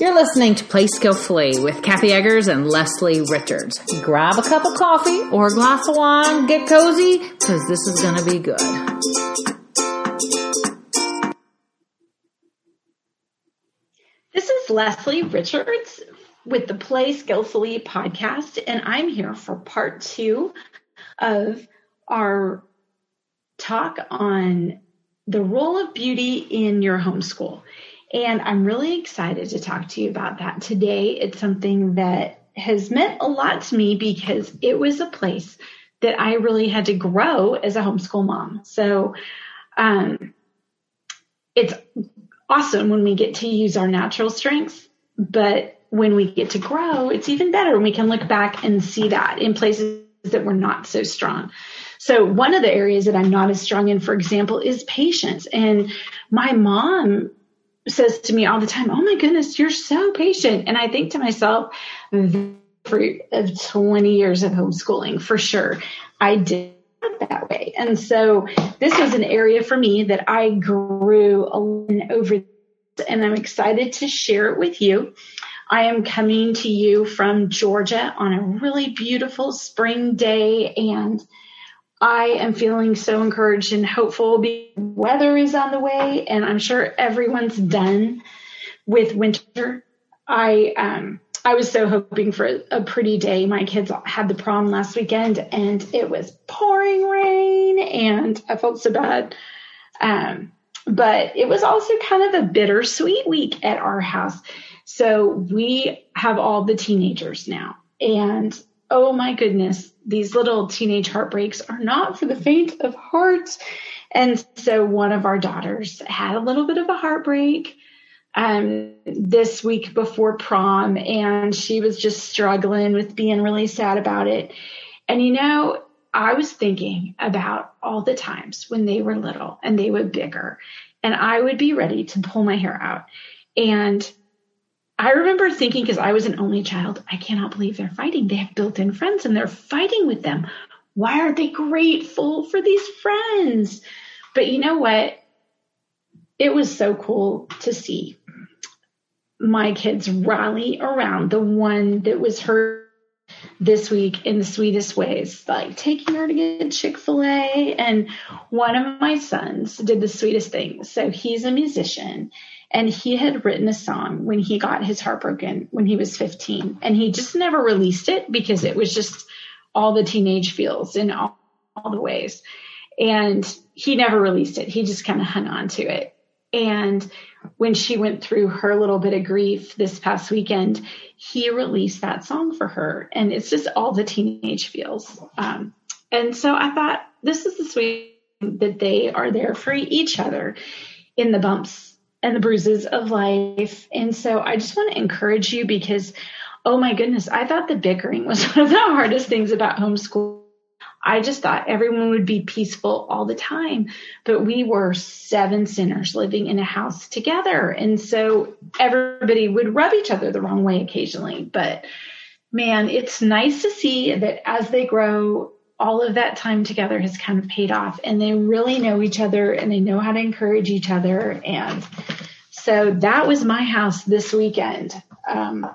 You're listening to Play Skillfully with Kathy Eggers and Leslie Richards. Grab a cup of coffee or a glass of wine, get cozy, because this is going to be good. This is Leslie Richards with the Play Skillfully podcast, and I'm here for part two of our talk on the role of beauty in your homeschool. And I'm really excited to talk to you about that today. It's something that has meant a lot to me because it was a place that I really had to grow as a homeschool mom. So, um, it's awesome when we get to use our natural strengths, but when we get to grow, it's even better when we can look back and see that in places that we're not so strong. So one of the areas that I'm not as strong in, for example, is patience. And my mom says to me all the time, Oh my goodness, you're so patient. And I think to myself, fruit of 20 years of homeschooling for sure. I did that way. And so this was an area for me that I grew over and I'm excited to share it with you. I am coming to you from Georgia on a really beautiful spring day and I am feeling so encouraged and hopeful. The weather is on the way, and I'm sure everyone's done with winter. I um, I was so hoping for a pretty day. My kids had the prom last weekend, and it was pouring rain, and I felt so bad. Um, but it was also kind of a bittersweet week at our house. So we have all the teenagers now, and oh my goodness, these little teenage heartbreaks are not for the faint of heart. And so one of our daughters had a little bit of a heartbreak um, this week before prom, and she was just struggling with being really sad about it. And you know, I was thinking about all the times when they were little and they were bigger, and I would be ready to pull my hair out. And I remember thinking, because I was an only child, I cannot believe they're fighting. They have built in friends and they're fighting with them. Why aren't they grateful for these friends? But you know what? It was so cool to see my kids rally around the one that was hurt this week in the sweetest ways, like taking her to get Chick fil A. And one of my sons did the sweetest thing. So he's a musician and he had written a song when he got his heart broken when he was 15. And he just never released it because it was just all the teenage feels in all, all the ways. And he never released it. He just kind of hung on to it. And when she went through her little bit of grief this past weekend, he released that song for her. And it's just all the teenage feels. Um, and so I thought this is the sweet that they are there for each other in the bumps and the bruises of life. And so I just want to encourage you because, oh my goodness, I thought the bickering was one of the hardest things about homeschool. I just thought everyone would be peaceful all the time, but we were seven sinners living in a house together. And so everybody would rub each other the wrong way occasionally. But man, it's nice to see that as they grow, all of that time together has kind of paid off and they really know each other and they know how to encourage each other. And so that was my house this weekend. Um,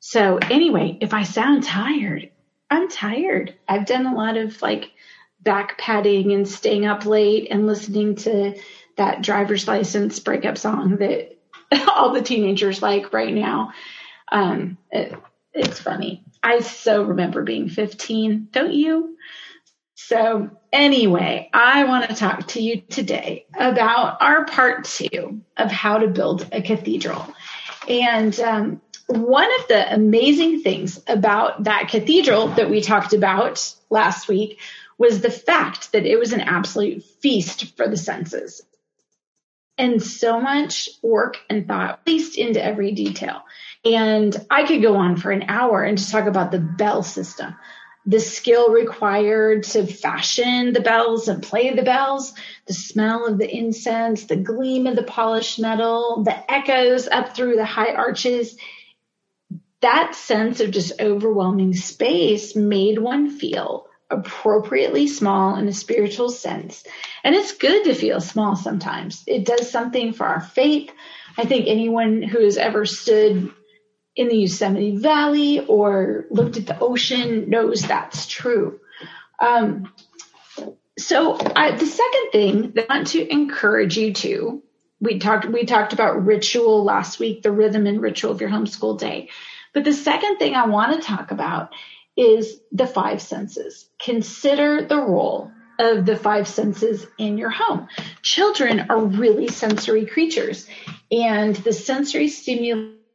so anyway, if I sound tired, I'm tired. I've done a lot of like back padding and staying up late and listening to that driver's license breakup song that all the teenagers like right now. Um, it, it's funny. I so remember being 15, don't you? So, anyway, I want to talk to you today about our part two of how to build a cathedral. And um, one of the amazing things about that cathedral that we talked about last week was the fact that it was an absolute feast for the senses. And so much work and thought placed into every detail. And I could go on for an hour and just talk about the bell system, the skill required to fashion the bells and play the bells, the smell of the incense, the gleam of the polished metal, the echoes up through the high arches. That sense of just overwhelming space made one feel appropriately small in a spiritual sense. And it's good to feel small sometimes. It does something for our faith. I think anyone who has ever stood in the Yosemite Valley or looked at the ocean knows that's true. Um, so I, the second thing that I want to encourage you to, we talked we talked about ritual last week, the rhythm and ritual of your homeschool day. But the second thing I want to talk about is the five senses. Consider the role of the five senses in your home. Children are really sensory creatures, and the sensory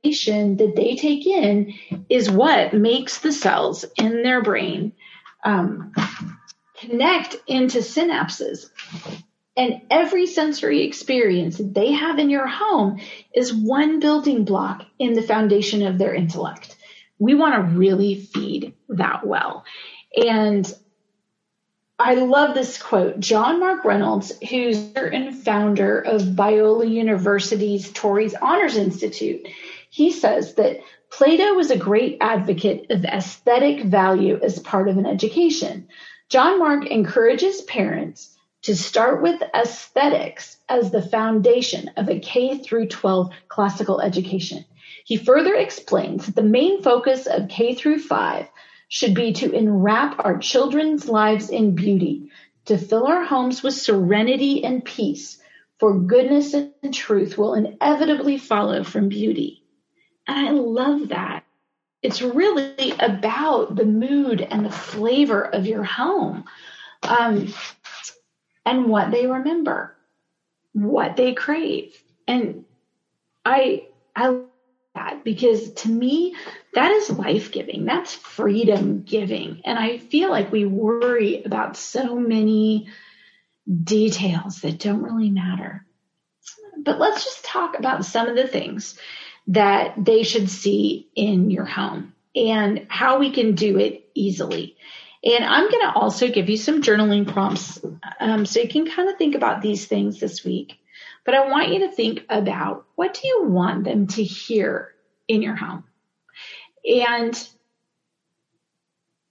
stimulation that they take in is what makes the cells in their brain um, connect into synapses. And every sensory experience that they have in your home is one building block in the foundation of their intellect. We want to really feed that well. And I love this quote. John Mark Reynolds, who's certain founder of Biola University's Torrey's Honors Institute, he says that Plato was a great advocate of aesthetic value as part of an education. John Mark encourages parents to start with aesthetics as the foundation of a K through 12 classical education. He further explains that the main focus of K through 5 should be to enwrap our children's lives in beauty, to fill our homes with serenity and peace, for goodness and truth will inevitably follow from beauty. And I love that it's really about the mood and the flavor of your home um, and what they remember, what they crave. And I, I love that because to me, that is life giving. That's freedom giving. And I feel like we worry about so many details that don't really matter. But let's just talk about some of the things that they should see in your home and how we can do it easily. And I'm going to also give you some journaling prompts um, so you can kind of think about these things this week. But I want you to think about what do you want them to hear in your home? And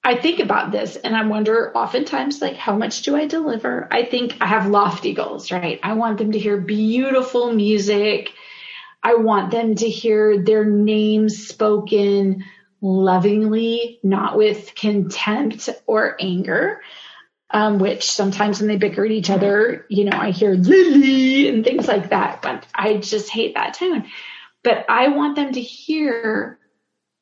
I think about this and I wonder oftentimes, like, how much do I deliver? I think I have lofty goals, right? I want them to hear beautiful music I want them to hear their names spoken lovingly, not with contempt or anger. Um, which sometimes when they bicker at each other, you know, I hear Lily and things like that, but I just hate that tone. But I want them to hear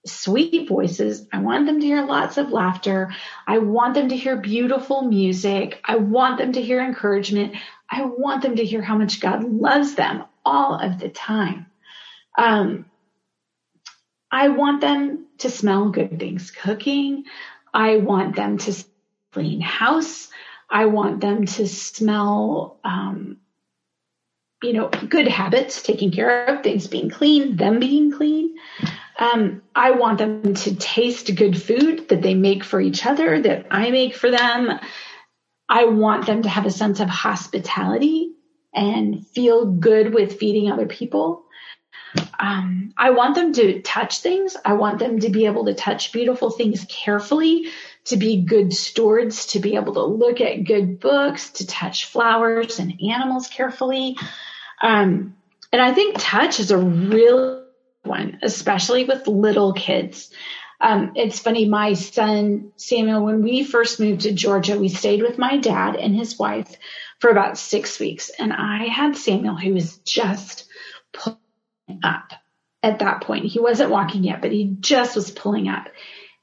sweet voices. I want them to hear lots of laughter. I want them to hear beautiful music. I want them to hear encouragement. I want them to hear how much God loves them all of the time. Um, I want them to smell good things cooking. I want them to clean house. I want them to smell, um, you know, good habits, taking care of things being clean, them being clean. Um, I want them to taste good food that they make for each other, that I make for them. I want them to have a sense of hospitality and feel good with feeding other people. Um, I want them to touch things. I want them to be able to touch beautiful things carefully, to be good stewards, to be able to look at good books, to touch flowers and animals carefully. Um, and I think touch is a real one, especially with little kids. Um, it's funny, my son Samuel, when we first moved to Georgia, we stayed with my dad and his wife for about six weeks. And I had Samuel who was just pulling up at that point. He wasn't walking yet, but he just was pulling up.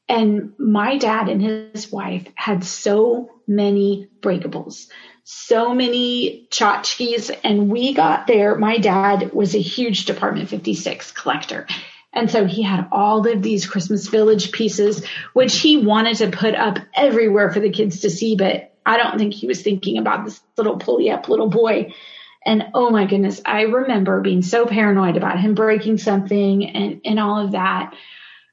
And my dad and his wife had so many breakables, so many tchotchkes. And we got there. My dad was a huge Department 56 collector. And so he had all of these Christmas Village pieces, which he wanted to put up everywhere for the kids to see. But I don't think he was thinking about this little pulley up little boy. And oh my goodness, I remember being so paranoid about him breaking something and, and all of that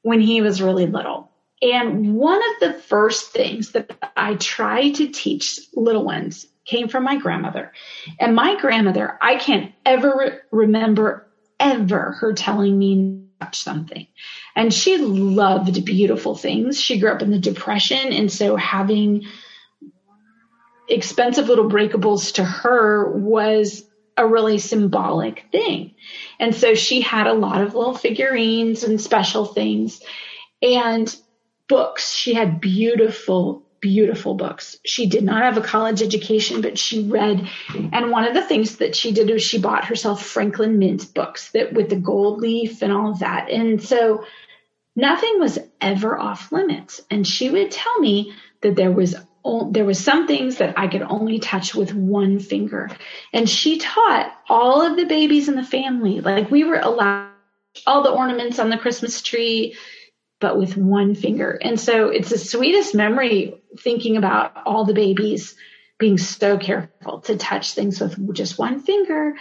when he was really little. And one of the first things that I try to teach little ones came from my grandmother. And my grandmother, I can't ever remember ever her telling me something. And she loved beautiful things. She grew up in the Depression, and so having expensive little breakables to her was a really symbolic thing. And so she had a lot of little figurines and special things and books. She had beautiful, beautiful books. She did not have a college education, but she read. And one of the things that she did was she bought herself Franklin Mint books that with the gold leaf and all of that. And so nothing was ever off limits. And she would tell me that there was there was some things that I could only touch with one finger. And she taught all of the babies in the family, like we were allowed all the ornaments on the Christmas tree, but with one finger. And so it's the sweetest memory thinking about all the babies being so careful to touch things with just one finger.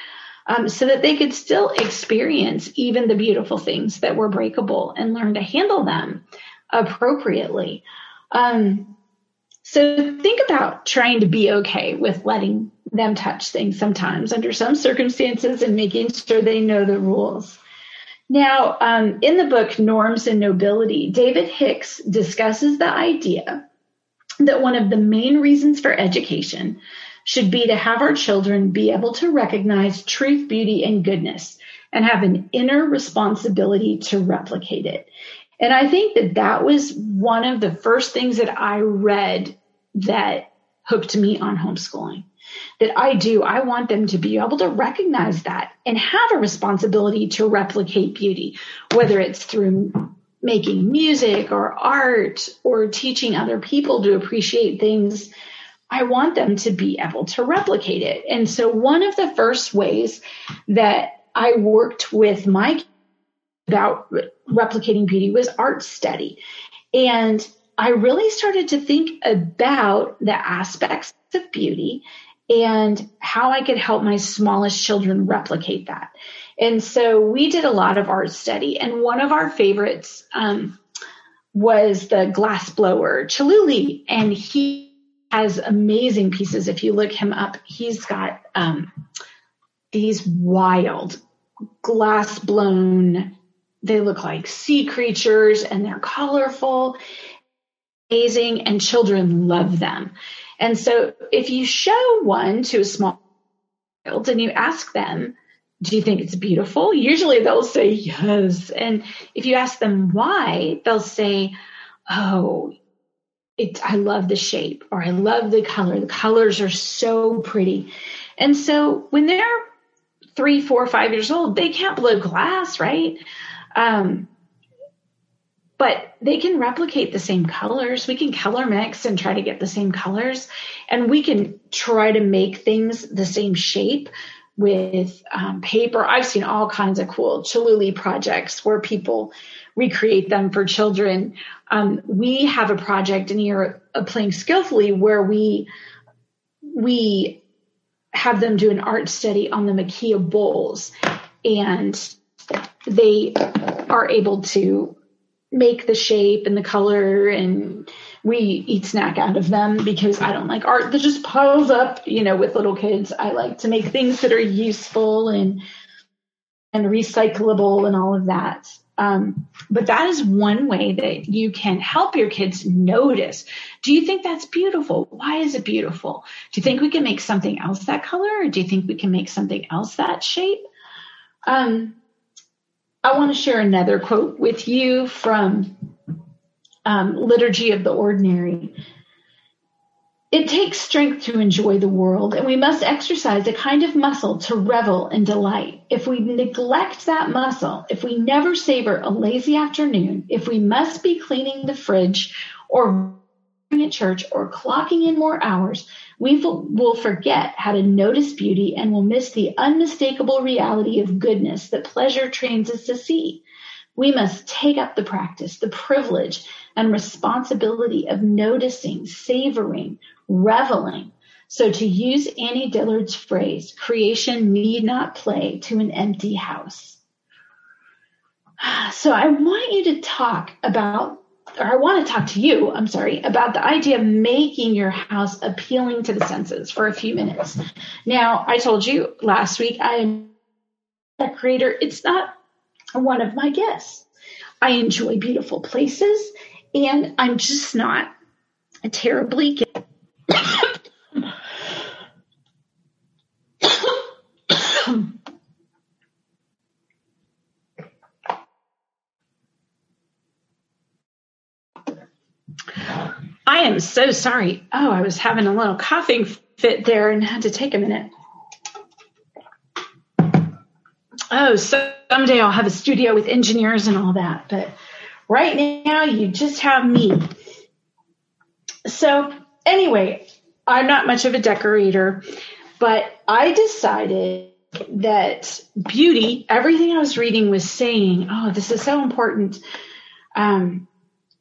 Um, so that they could still experience even the beautiful things that were breakable and learn to handle them appropriately. Um, so think about trying to be okay with letting them touch things sometimes under some circumstances and making sure they know the rules. Now, um, in the book Norms and Nobility, David Hicks discusses the idea that one of the main reasons for education should be to have our children be able to recognize truth, beauty, and goodness and have an inner responsibility to replicate it. And I think that that was one of the first things that I read that hooked me on homeschooling. That I do, I want them to be able to recognize that and have a responsibility to replicate beauty, whether it's through making music or art or teaching other people to appreciate things. I want them to be able to replicate it. And so one of the first ways that I worked with Mike about replicating beauty was art study. And I really started to think about the aspects of beauty and how I could help my smallest children replicate that. And so we did a lot of art study, and one of our favorites um, was the glass blower, Chihuly, and he has amazing pieces. If you look him up, he's got um, these wild glass blown. They look like sea creatures, and they're colorful amazing and children love them. And so if you show one to a small child and you ask them, do you think it's beautiful? Usually they'll say yes. And if you ask them why, they'll say, oh, it, I love the shape or I love the color. The colors are so pretty. And so when they're three, four, five years old, they can't blow glass, right? Um, but they can replicate the same colors. We can color mix and try to get the same colors, and we can try to make things the same shape with um, paper. I've seen all kinds of cool Chihuly projects where people recreate them for children. Um, we have a project in here of playing skillfully where we we have them do an art study on the Macchia bowls, and they are able to make the shape and the color and we eat snack out of them because I don't like art that just piles up, you know, with little kids. I like to make things that are useful and and recyclable and all of that. Um, but that is one way that you can help your kids notice. Do you think that's beautiful? Why is it beautiful? Do you think we can make something else that color, or do you think we can make something else that shape? Um, I want to share another quote with you from um, Liturgy of the Ordinary. It takes strength to enjoy the world, and we must exercise a kind of muscle to revel and delight. If we neglect that muscle, if we never savor a lazy afternoon, if we must be cleaning the fridge or at church or clocking in more hours, we will forget how to notice beauty and will miss the unmistakable reality of goodness that pleasure trains us to see. We must take up the practice, the privilege and responsibility of noticing, savoring, reveling. So to use Annie Dillard's phrase, creation need not play to an empty house. So I want you to talk about or I want to talk to you, I'm sorry, about the idea of making your house appealing to the senses for a few minutes. Now, I told you last week I am a creator. It's not one of my gifts. I enjoy beautiful places and I'm just not a terribly I am so sorry. Oh, I was having a little coughing fit there and had to take a minute. Oh, someday I'll have a studio with engineers and all that, but right now you just have me. So, anyway, I'm not much of a decorator, but I decided that beauty, everything I was reading was saying, oh, this is so important. Um,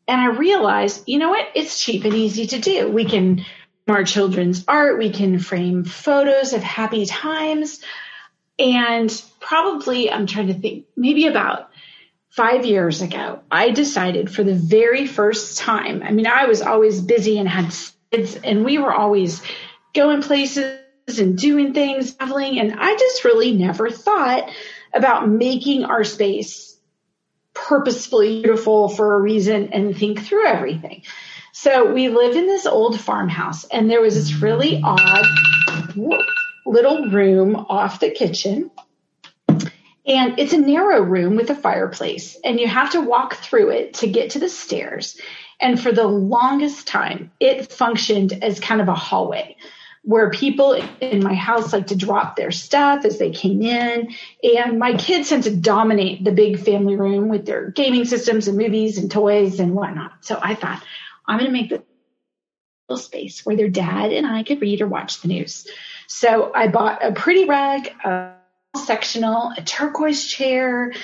and I realized, you know what? It's cheap and easy to do. We can our children's art, we can frame photos of happy times. And probably, I'm trying to think, maybe about five years ago, I decided for the very first time, I mean, I was always busy and had kids, and we were always going places and doing things, traveling, and I just really never thought about making our space purposefully beautiful for a reason and think through everything. So we lived in this old farmhouse and there was this really odd little room off the kitchen. And it's a narrow room with a fireplace and you have to walk through it to get to the stairs. And for the longest time, it functioned as kind of a hallway where people in my house like to drop their stuff as they came in. And my kids tend to dominate the big family room with their gaming systems and movies and toys and whatnot. So I thought, I'm going to make this little space where their dad and I could read or watch the news. So I bought a pretty rug, a sectional, a turquoise chair,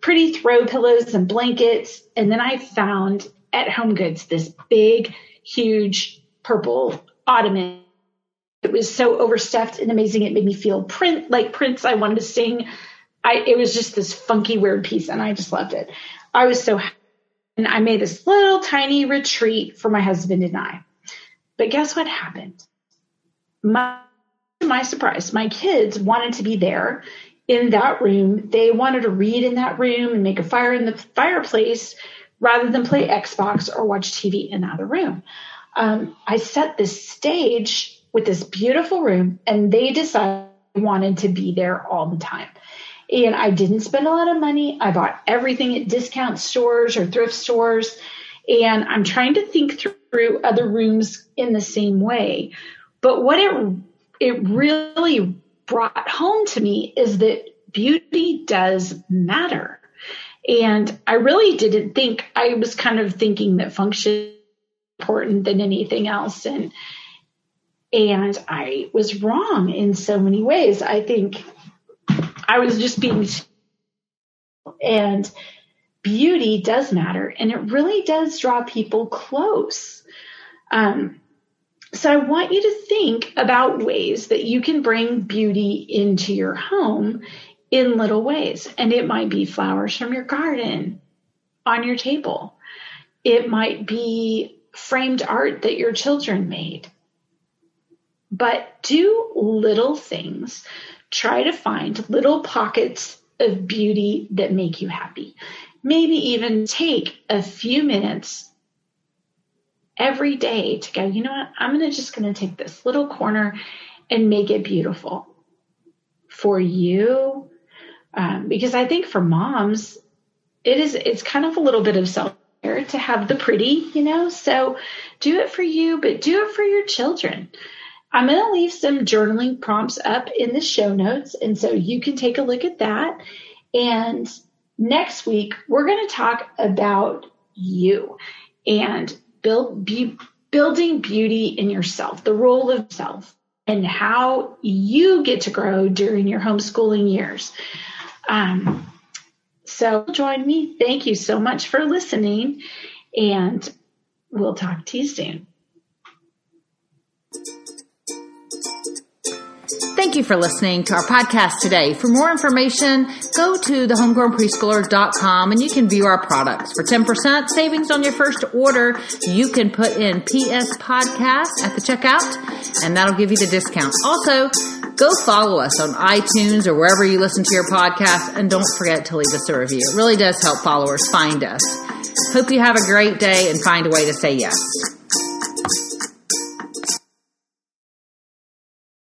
pretty throw pillows and blankets. And then I found at Home Goods this big, huge purple ottoman it was so overstuffed and amazing. It made me feel print like Prince. I wanted to sing. I it was just this funky weird piece, and I just loved it. I was so happy. and I made this little tiny retreat for my husband and I. But guess what happened? My to my surprise, my kids wanted to be there in that room. They wanted to read in that room and make a fire in the fireplace rather than play Xbox or watch TV in another room. Um, I set this stage with this beautiful room and they decided wanted to be there all the time. And I didn't spend a lot of money. I bought everything at discount stores or thrift stores. And I'm trying to think through other rooms in the same way. But what it, it really brought home to me is that beauty does matter. And I really didn't think, I was kind of thinking that function important than anything else. And and I was wrong in so many ways. I think I was just being, and beauty does matter and it really does draw people close. Um, so I want you to think about ways that you can bring beauty into your home in little ways. And it might be flowers from your garden on your table. It might be framed art that your children made but do little things. Try to find little pockets of beauty that make you happy. Maybe even take a few minutes every day to go, you know what? I'm going to just going to take this little corner and make it beautiful for you. Um, because I think for moms, it is, it's kind of a little bit of self care to have the pretty, you know, so do it for you, but do it for your children. I'm going to leave some journaling prompts up in the show notes. And so you can take a look at that. And next week, we're going to talk about you and build, be, building beauty in yourself, the role of self, and how you get to grow during your homeschooling years. Um, so join me. Thank you so much for listening, and we'll talk to you soon. Thank you for listening to our podcast today. For more information, go to thehomegrownpreschooler.com and you can view our products. For 10% savings on your first order, you can put in PS Podcast at the checkout and that'll give you the discount. Also, go follow us on iTunes or wherever you listen to your podcast and don't forget to leave us a review. It really does help followers find us. Hope you have a great day and find a way to say yes.